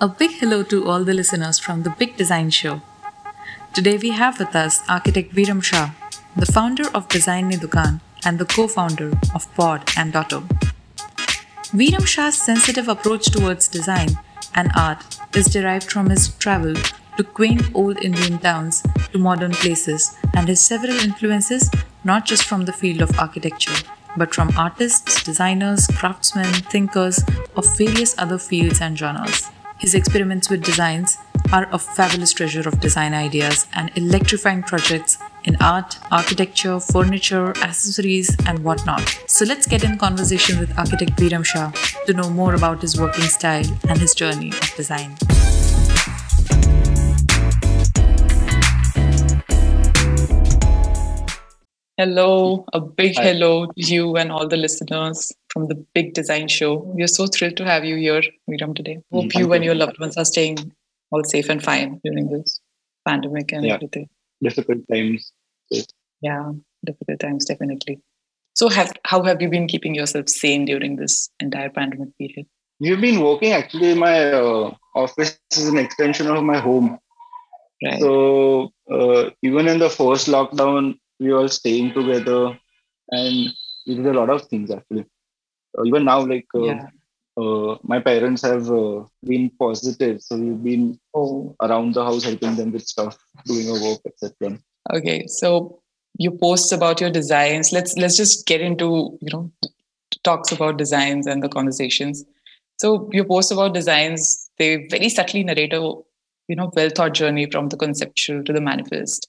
A big hello to all the listeners from the Big Design Show. Today we have with us architect Veeram Shah, the founder of Design Ni Dukaan and the co-founder of Pod and Dotto. Veeram Shah's sensitive approach towards design and art is derived from his travel to quaint old Indian towns to modern places and his several influences not just from the field of architecture but from artists, designers, craftsmen, thinkers of various other fields and genres. His experiments with designs are a fabulous treasure of design ideas and electrifying projects in art, architecture, furniture, accessories, and whatnot. So let's get in conversation with architect Veeram Shah to know more about his working style and his journey of design. Hello, a big Hi. hello to you and all the listeners from the Big Design Show. We are so thrilled to have you here, Veeram, today. Hope mm, you and your loved ones are staying all safe and fine during this pandemic and yeah. everything. Difficult times. Yes. Yeah, difficult times, definitely. So, have how have you been keeping yourself sane during this entire pandemic period? We've been working actually. My uh, office is an extension of my home. Right. So, uh, even in the first lockdown, we were staying together and we did a lot of things actually even now like uh, yeah. uh, my parents have uh, been positive so we've been oh. around the house helping them with stuff doing a work etc okay so you post about your designs let's let's just get into you know talks about designs and the conversations so your post about designs they very subtly narrate a you know well thought journey from the conceptual to the manifest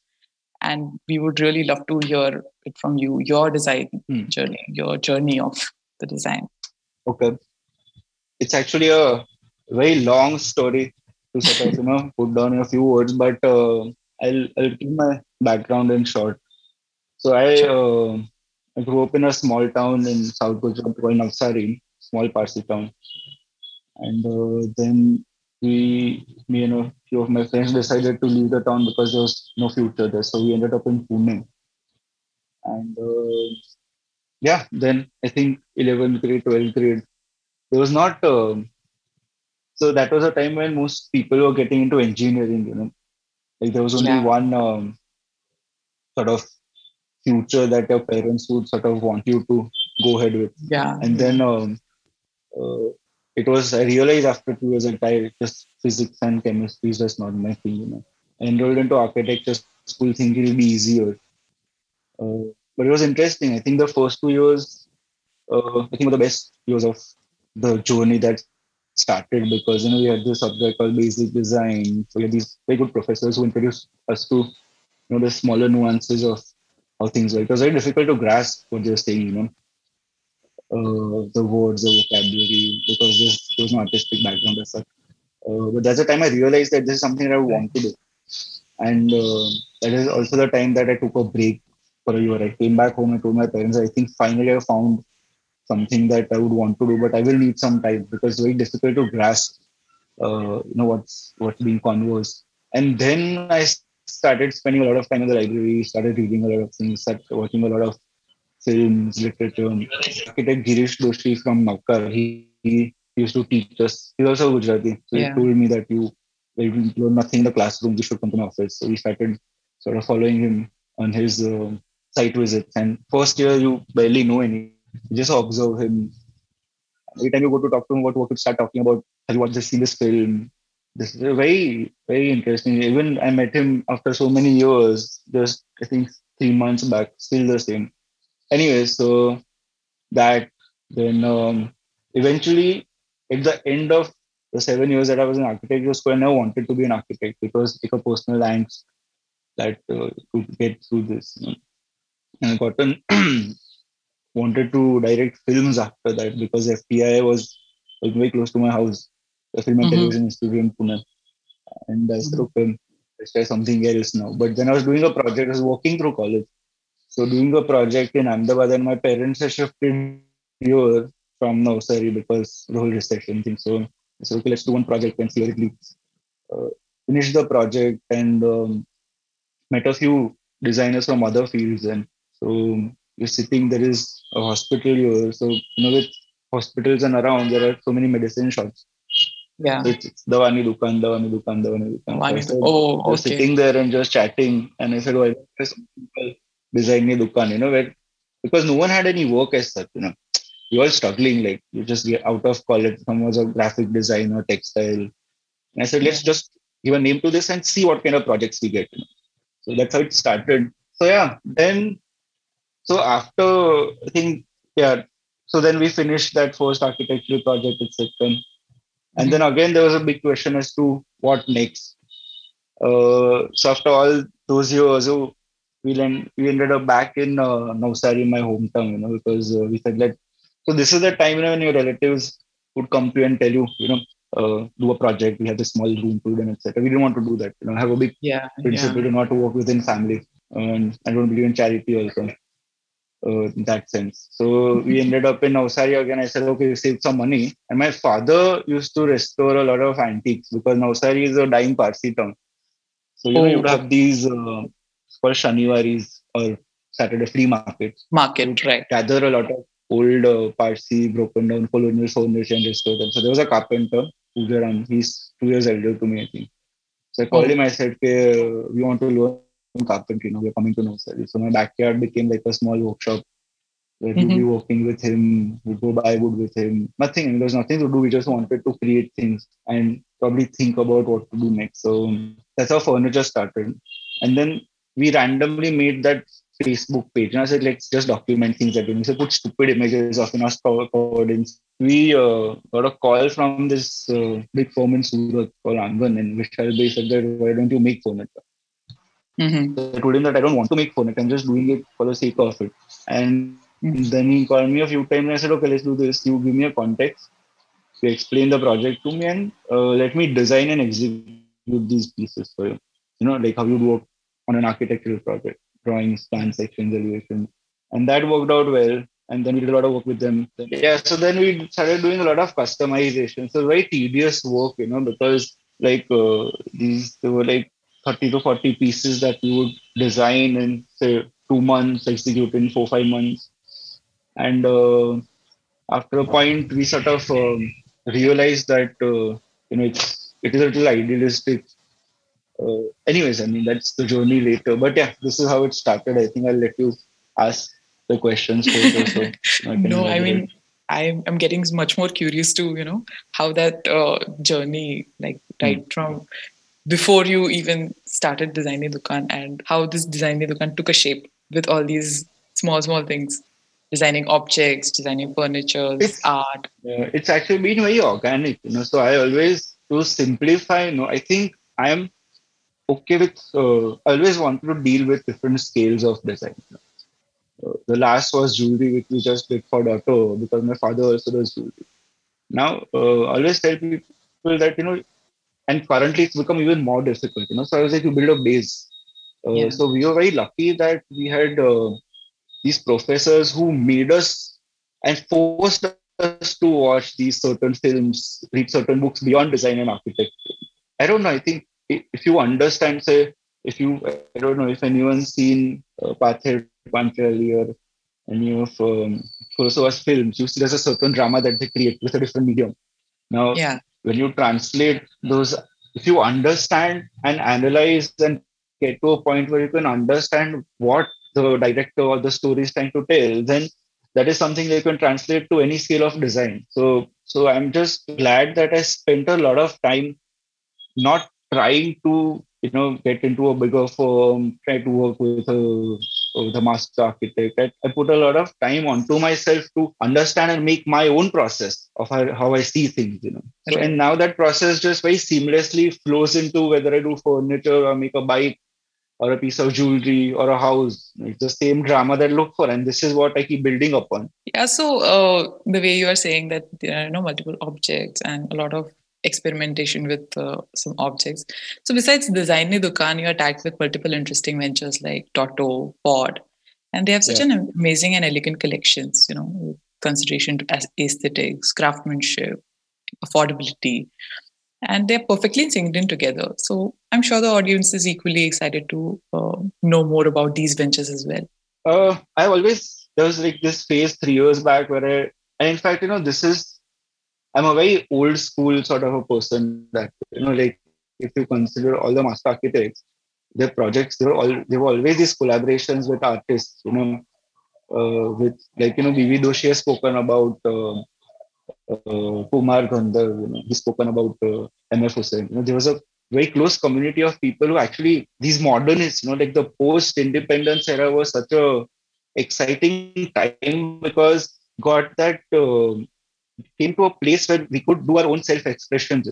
and we would really love to hear it from you your design hmm. journey your journey of the design okay it's actually a very long story to sort of you know put down in a few words but uh, i'll i'll keep my background in short so i uh, I grew up in a small town in South Gujarat called Navsari, small Parsi town. And uh, then we, me and a few of my friends decided to leave the town because there was no future there. So we ended up in Pune. And uh, yeah, then I think 11th grade, 12th grade, there was not. Uh, so that was a time when most people were getting into engineering, you know. Like there was only yeah. one um, sort of future that your parents would sort of want you to go ahead with. Yeah. And then um, uh, it was I realized after two years that I just physics and chemistry is just not my thing. You know, I enrolled into architecture school thinking it'll be easier, uh, but it was interesting. I think the first two years, uh, I think were the best years of the journey that started because you know we had this subject called basic design. So we had these very good professors who introduced us to you know the smaller nuances of how things work. It was very difficult to grasp what they were saying. You know, uh, the words, the vocabulary, because this was no artistic background as such. Uh, but that's the time I realized that this is something that I want to do. And uh, that is also the time that I took a break for a year. I came back home and told my parents, I think finally I found something that I would want to do, but I will need some time because it's very difficult to grasp, uh, you know, what's what's being conversed. And then I started spending a lot of time in the library, started reading a lot of things, started watching a lot of films, literature. Architect Girish Doshi from Navkar, he, he used to teach us. He's also Gujarati. So yeah. he told me that you, you learn nothing in the classroom, you should come to my office. So we started sort of following him on his uh, site visits. And first year, you barely know any. You just observe him. Every time you go to talk to him about what you start talking about, have you watched this, this film? This is very, very interesting. Even I met him after so many years, just I think three months back, still the same anyway, so that then um, eventually at the end of the seven years that I was in architecture school, I never wanted to be an architect because like a personal angst that uh, to get through this. You know? I wanted to direct films after that because FTI was, was very close to my house, the Film and mm-hmm. Television Studio in Pune. And I said, mm-hmm. okay, let's try something else now. But then I was doing a project, I was walking through college. So doing a project in Ahmedabad and my parents have shifted here from Navsari because the whole recession thing. So I said, okay, let's do one project and see where it leads. Uh, finished the project and um, met a few designers from other fields. And so you're sitting, there is a hospital here. So, you know, with hospitals and around, there are so many medicine shops. Yeah. So it's, it's Dawani Dukan, Dawani Dukan, Dawani Dukan. Dawani so oh, okay. sitting there and just chatting. And I said, "Why oh, there's people designing Dukan, you know, where because no one had any work as such, you know. You're all struggling, like you just get out of college, someone was a graphic designer, textile. And I said, let's just give a name to this and see what kind of projects we get. You know? So that's how it started. So yeah, then so after I think yeah, so then we finished that first architectural project at Sikkim. And mm-hmm. then again there was a big question as to what next. Uh, so after all those years, so we, end, we ended up back in uh, Navsari, my hometown, you know, because uh, we said let. So this is the time you know, when your relatives would come to you and tell you, you know, uh, do a project. We have a small room for them, etc. We didn't want to do that. You know, have a big yeah, principle yeah. to not to work within family, and I don't believe in charity also. Uh, in that sense. So mm-hmm. we ended up in Navsari again. I said, okay, we saved some money. And my father used to restore a lot of antiques because Navsari is a dying Parsi town. So you oh. know, you would have these uh, called Shaniwaris or Saturday flea markets. Market, right. Gather a lot of old uh, Parsi, broken down colonial furniture and restore them. So there was a carpenter Pujaram. He's two years elder to me, I think. So I called oh. him. I said, okay, uh, we want to learn carpentry. Now we're coming to know Navsari. So my backyard became like a small workshop where mm-hmm. we'd be working with him, we'd go buy wood with him. Nothing. I mean, there's nothing to do. We just wanted to create things and probably think about what to do next. So that's how furniture started. And then we randomly made that Facebook page. And I said, let's just document things that we do. So put stupid images of in us coordinates. We uh, got a call from this uh, big firm in Surat called Angan, in which they said that why don't you make furniture? Mm-hmm. I told him that I don't want to make furniture. I'm just doing it for the sake of it. And mm-hmm. then he called me a few times and I said, okay, let's do this. You give me a context. You explain the project to me and uh, let me design and execute these pieces for you. You know, like how you work on an architectural project drawings, plan sections, elevations. And that worked out well. And then we did a lot of work with them. Yeah, so then we started doing a lot of customization. So very tedious work, you know, because like uh, these, there were like 30 to 40 pieces that we would design in say two months, execute in four, five months. And uh, after a point, we sort of um, realized that, uh, you know, it's, it is a little idealistic uh, anyways, I mean, that's the journey later. But yeah, this is how it started. I think I'll let you ask the questions first. so I no, I mean, I'm, I'm getting much more curious to, you know, how that uh, journey, like right mm. from before you even started Design ni Dukaan and how this Design ni Dukaan took a shape with all these small, small things designing objects, designing furniture, it's, art. Yeah, it's actually been very organic, you know. So I always to simplify, you know, I think I am okay with uh, I always wanted to deal with different scales of design. Uh, the last was jewelry, which we just did for Dotto because my father also does jewelry. Now, uh, I always tell people that you know, and currently it's become even more difficult. You know, so I was like, you build a base. Uh, yeah. So we were very lucky that we had uh, these professors who made us and forced us to watch these certain films, read certain books beyond design and architecture. I don't know. I think if you understand, say, if you, I don't know if anyone's seen uh, Pather Panchali or any of um, Kurosawa's films, you see there's a certain drama that they create with a different medium. Now, yeah. When you translate those, if you understand and analyze and get to a point where you can understand what the director or the story is trying to tell, then that is something that you can translate to any scale of design. So, so I'm just glad that I spent a lot of time not trying to you know get into a bigger firm, try to work with a a master architect. I, I put a lot of time onto myself to understand and make my own process of how, how I see things, you know. And now that process just very seamlessly flows into whether I do furniture or make a bike or a piece of jewelry or a house. It's the same drama that I look for, and this is what I keep building upon. Yeah. So uh, the way you are saying that there are you know, multiple objects and a lot of experimentation with uh, some objects. So besides Design Dukaan, you're tagged with multiple interesting ventures like Dotto, Pod, and they have such yeah. an amazing and elegant collections, you know, consideration to aesthetics, craftsmanship, affordability, and they're perfectly synced in together. So I'm sure the audience is equally excited to uh, know more about these ventures as well. Uh, I always, there was like this phase three years back where I, and in fact, you know, this is I'm a very old school sort of a person that you know, like if you consider all the master architects, their projects, they were all they were always these collaborations with artists, you know, uh, with like you know, BV Doshi has spoken about uh, uh, Kumar Gandharv, you know, he's spoken about uh, MF Husain. You know, there was a very close community of people who actually these modernists, you know, like the post-independence era was such a exciting time because got that uh, came to a place where we could do our own self-expressions.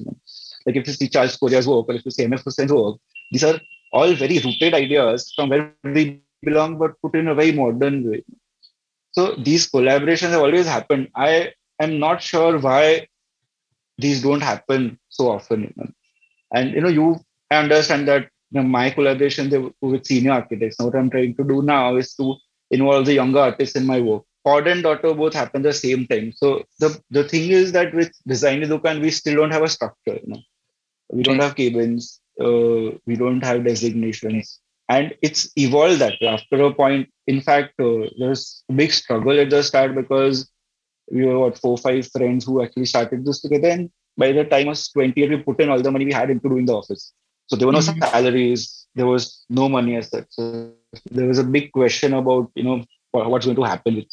Like if you see Charles Correa's work or if you see MF Husain's work, these are all very rooted ideas from where we belong, but put in a very modern way. So these collaborations have always happened. I am not sure why these don't happen so often. You know? And you know, you I understand that you know, my collaboration with senior architects. Now, what I'm trying to do now is to involve the younger artists in my work. Pod and Dotto both happen the same time. So the the thing is that with Design Dukaan, we still don't have a structure. You know? We don't have cabins. Uh, we don't have designations. And it's evolved that way. After a point, in fact, uh, there's a big struggle at the start because we were what four five friends who actually started this together and by the time I was 20 we put in all the money we had into doing the office so there were no mm-hmm. salaries there was no money as such so there was a big question about you know what's going to happen with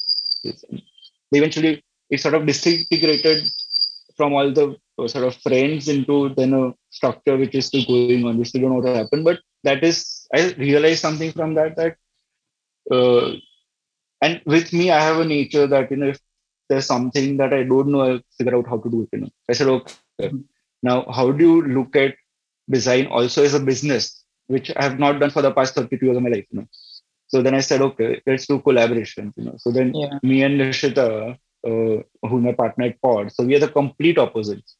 eventually it sort of disintegrated from all the uh, sort of friends into then a structure which is still going on we still don't know what happened but that is i realized something from that that uh, and with me i have a nature that you know if there's something that I don't know, I'll figure out how to do it. You know, I said, okay. Mm-hmm. Now, how do you look at design also as a business, which I have not done for the past 32 years of my life? You know, so then I said, okay, let's do collaboration. You know, so then yeah. me and Nishita, uh, who my partner at Pod, so we are the complete opposites,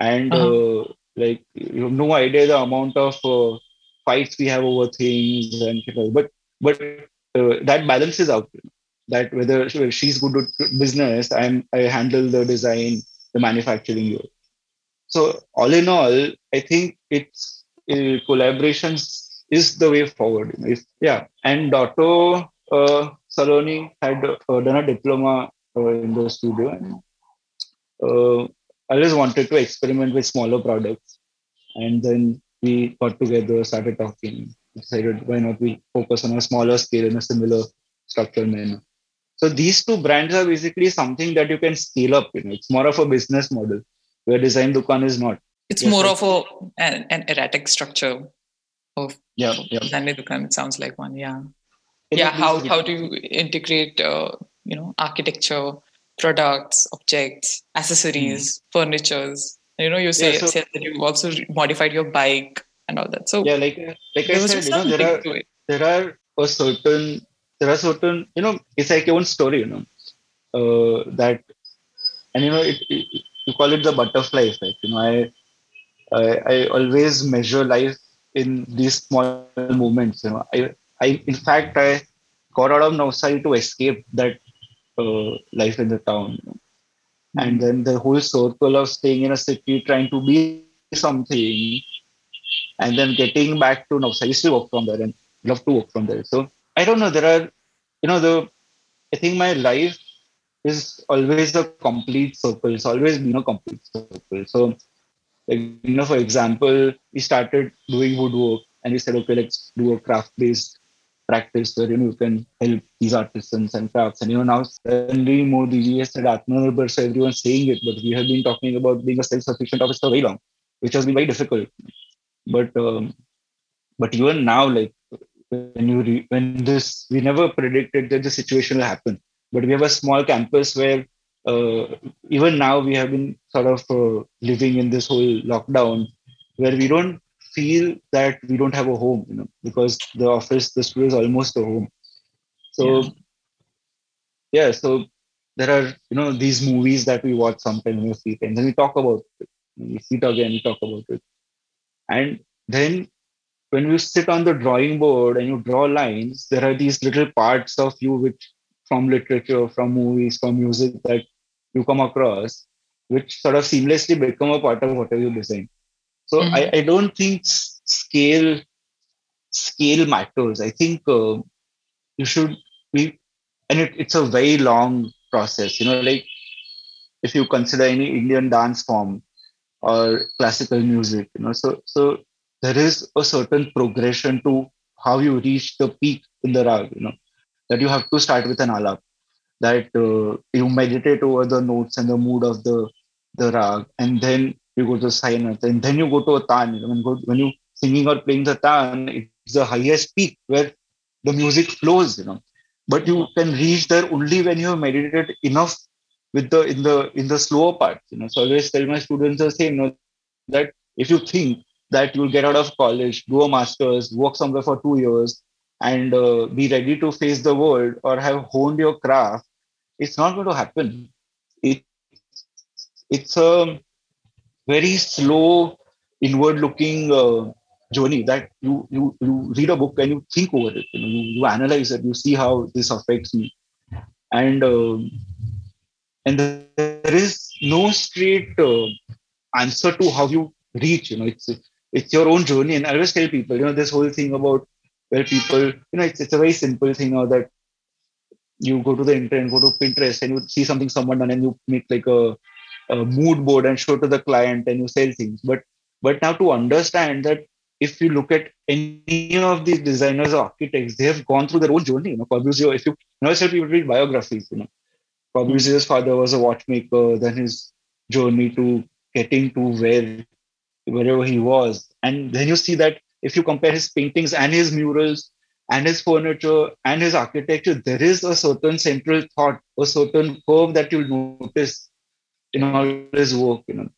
and uh-huh. uh, like you have no idea the amount of uh, fights we have over things and but but uh, that balances out. You know? that whether she's good at business, I'm I handle the design, the manufacturing. So all in all, I think it's uh, collaborations is the way forward. If, yeah, and Dotto uh, Saloni had uh, done a diploma uh, in the studio, and uh, I just wanted to experiment with smaller products, and then we got together, started talking, decided why not we focus on a smaller scale in a similar structured manner. So these two brands are basically something that you can scale up. You know, it's more of a business model where Design Dukaan is not. It's yes, more of a an, an, erratic structure of yeah, yeah. Dukan. It sounds like one. Yeah, yeah. How how do you integrate uh, you know architecture, products, objects, accessories, mm-hmm. furnitures? You know, you say, yeah, so, that you also modified your bike and all that. So yeah, like like I said, you know, there are there are a certain there are certain you know it's like your own story you know uh, that and you know it, it, you call it the butterfly effect you know I, I i always measure life in these small moments you know i i in fact i got out of Navsari to escape that uh, life in the town know? and then the whole circle of staying in a city trying to be something and then getting back to Navsari. I used to work from there and love to work from there. So I don't know. There are, you know, the I think my life is always a complete circle. It's always been a complete circle. So, like, you know, for example, we started doing woodwork and we said, okay, let's do a craft-based practice where you know you can help these artisans and crafts. And you know, now suddenly Modi has said Atmanirbhar, so everyone's saying it, but we have been talking about being a self-sufficient office for very long, which has been very difficult. But um, but even now, like when you re- when this we never predicted that the situation will happen but we have a small campus where even now we have been sort of uh, living in this whole lockdown where we don't feel that we don't have a home you know because the office the studio is almost a home. So yeah, yeah so there are you know these movies that we watch sometimes in a free time and we talk about it. We sit again we talk about it. And then when you sit on the drawing board and you draw lines, there are these little parts of you which from literature, from movies, from music that you come across, which sort of seamlessly become a part of whatever you design. So mm-hmm. I, I don't think scale scale matters. I think uh, you should be, and it, it's a very long process. You know, like if you consider any Indian dance form or classical music, you know, so so there is a certain progression to how you reach the peak in the rag, you know, that you have to start with an alap, that uh, you meditate over the notes and the mood of the the rag, and then you go to Sainath, and then you go to a tan. When, go, when you singing or playing the tan, it's the highest peak where the music flows, you know. But you can reach there only when you have meditated enough with the in the in the slower part. You know, so I always tell my students the same, you know, that if you think that you'll get out of college, do a master's, work somewhere for two years, and uh, be ready to face the world or have honed your craft, it's not going to happen. It, it's a very slow, inward looking uh, journey that you, you, you read a book and you think over it. You, know, you, you analyze it, you see how this affects me. And, uh, and there is no straight uh, answer to how you reach. You know, it's it's your own journey. And I always tell people, you know, this whole thing about where people, you know, it's, it's a very simple thing now that you go to the internet, go to Pinterest, and you see something someone done, and you make like a, a mood board and show to the client, and you sell things. But but now to understand that if you look at any of these designers or architects, they have gone through their own journey. You know, Corbusier, if you, you know, I said people read biographies, you know, Corbusier's hmm. father was a watchmaker, then his journey to getting to where wherever he was. And then you see that if you compare his paintings and his murals and his furniture and his architecture, there is a certain central thought, a certain curve that you'll notice in all his work, you know.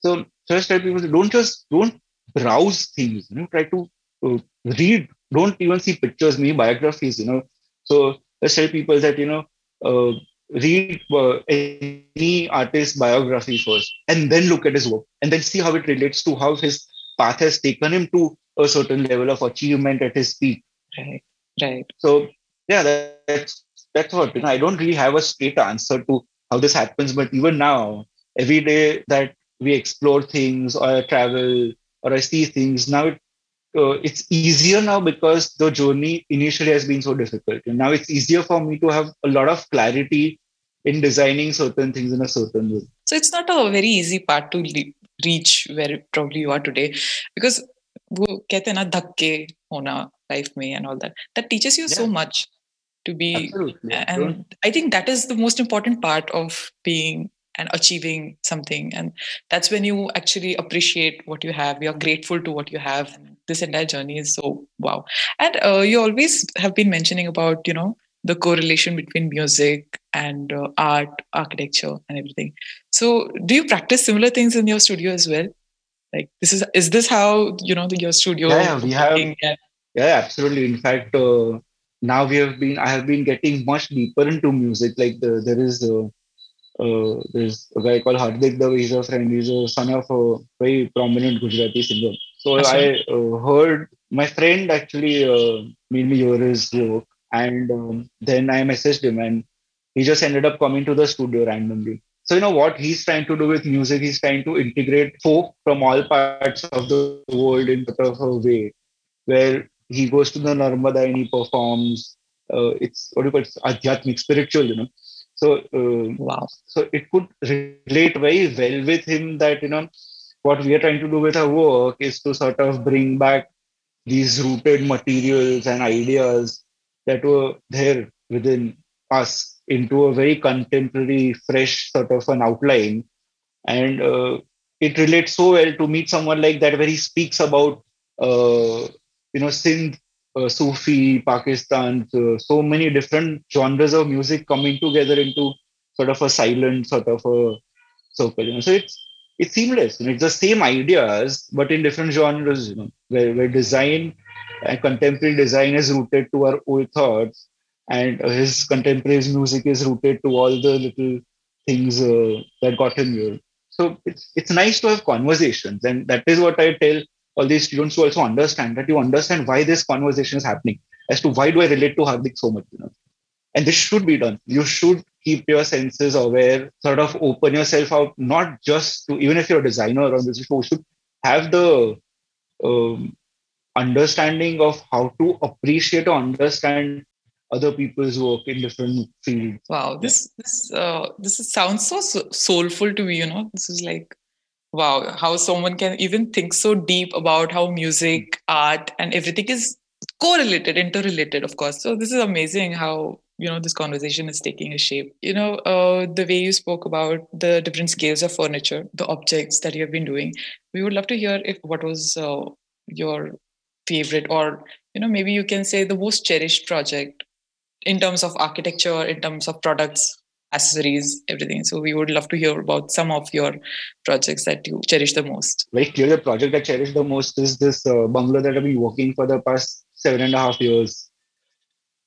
So first tell people don't just don't browse things, you know, try to uh, read, don't even see pictures, maybe biographies, you know. So let's tell people that, you know, uh, read uh, any artist's biography first and then look at his work and then see how it relates to how his path has taken him to a certain level of achievement at his peak. Right right. So yeah that's that's what you know i don't really have a straight answer to how this happens but even now every day that we explore things or I travel or i see things now it, uh, it's easier now because the journey initially has been so difficult. And now it's easier for me to have a lot of clarity in designing certain things in a certain way. So it's not a very easy part to reach where probably you are today because वो कहते हैं ना धक्के होना life में and all that that teaches you yeah. so much to be Absolutely. and Don't... i think that is the most important part of being and achieving something and that's when you actually appreciate what you have you're grateful to what you have this entire journey is so wow and uh, you always have been mentioning about you know the correlation between music and uh, art, architecture, and everything. So, do you practice similar things in your studio as well? Like, this is is this how you know the, your studio? Yeah, we have. Yeah, absolutely. In fact, uh, now we have been. I have been getting much deeper into music. Like the, there is. Uh, uh, there's a guy called Hardik Dave. He's a friend. He's a son of a very prominent Gujarati singer. So I uh, heard my friend actually uh, made me hear his work, and um, then I messaged him, and he just ended up coming to the studio randomly. So you know what he's trying to do with music? He's trying to integrate folk from all parts of the world in sort of a way where he goes to the Narmada and he performs. Uh, it's what do you call it? Adhyatmic, spiritual, you know. So uh, wow. So it could relate very well with him that you know what we are trying to do with our work is to sort of bring back these rooted materials and ideas that were there within us into a very contemporary, fresh sort of an outline. And uh, it relates so well to meet someone like that, where he speaks about, uh, you know, Sindh, uh, Sufi, Pakistan, so many different genres of music coming together into sort of a silent sort of a circle. You know? So it's it's seamless. You know? It's the same ideas, but in different genres. You know, where, where design and contemporary design is rooted to our old thoughts, and his contemporary music is rooted to all the little things uh, that got him here. So it's it's nice to have conversations, and that is what I tell all these students to also understand that you understand why this conversation is happening, as to why do I relate to Hardik so much, you know. And this should be done. You should keep your senses aware, sort of open yourself out, not just to even if you're a designer or this, you should have the um, understanding of how to appreciate or understand other people's work in different fields. Wow, this this uh, this is, sounds so soulful to me. You know, this is like wow, how someone can even think so deep about how music, art, and everything is correlated, interrelated, of course. So this is amazing how you know this conversation is taking a shape you know uh, the way you spoke about the different scales of furniture the objects that you have been doing we would love to hear if what was uh, your favorite or you know maybe you can say the most cherished project in terms of architecture in terms of products accessories everything. So we would love to hear about some of your projects that you cherish the most. Very clear. The project i cherish the most is this uh, bungalow that i've been working for the past seven and a half years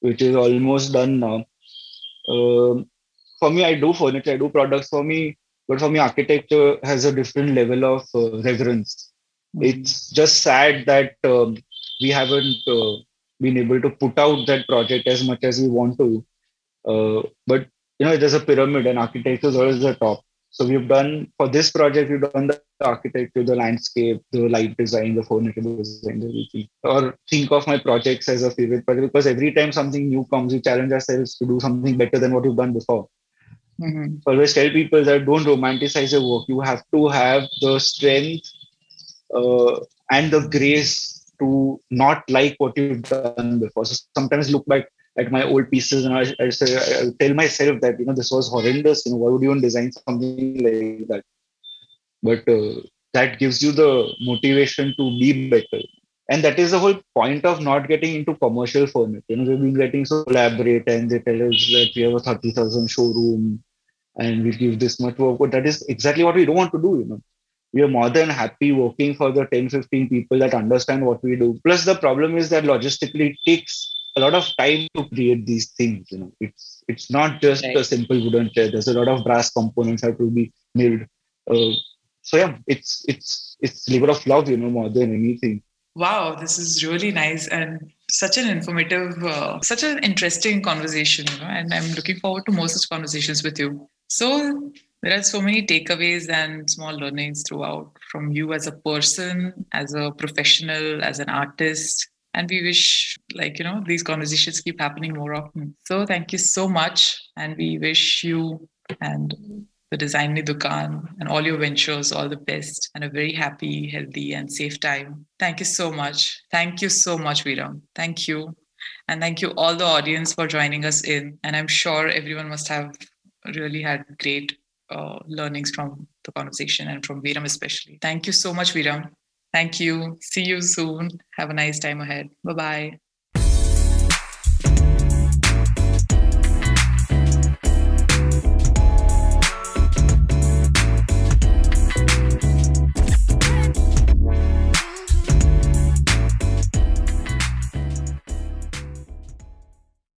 which is almost done now. Uh, for me i do furniture i do products. For me but for me architecture has a different level of uh, reverence. Mm-hmm. it's just sad that um, we haven't uh, been able to put out that project as much as we want to. Uh, but you know, there's a pyramid, and architecture is always the top. So we've done for this project, we've done the architecture, the landscape, the light design, the furniture design, everything. Or think of my projects as a favorite project because every time something new comes, we challenge ourselves to do something better than what we've done before. Mm-hmm. So always tell people that don't romanticize your work. You have to have the strength uh, and the grace to not like what you've done before. So sometimes look back at my old pieces and I, I, I tell myself that you know this was horrendous. You know why would you even design something like that? But uh, that gives you the motivation to be better. And that is the whole point of not getting into commercial format. You know, we've been getting so elaborate and they tell us that we have a 30,000 showroom and we give this much work. But that is exactly what we don't want to do, you know we are more than happy working for the 10 15 people that understand what we do. Plus the problem is that logistically it takes a lot of time to create these things you know. It's it's not just right. a simple wooden chair. There's a lot of brass components that have to be milled uh, so yeah it's it's it's labor of love you know more than anything. Wow this is really nice and such an informative uh, such an interesting conversation you know and i'm looking forward to more such conversations with you. So there are so many takeaways and small learnings throughout from you as a person, as a professional, as an artist. And we wish, like, you know, these conversations keep happening more often. So thank you so much. And we wish you and the Design Dukaan and all your ventures all the best and a very happy, healthy, and safe time. Thank you so much. Thank you so much, Veeram. Thank you. And thank you all the audience for joining us in. And I'm sure everyone must have really had great uh, learnings from the conversation and from Veeram especially. Thank you so much, Veeram. Thank you. See you soon. Have a nice time ahead. Bye bye.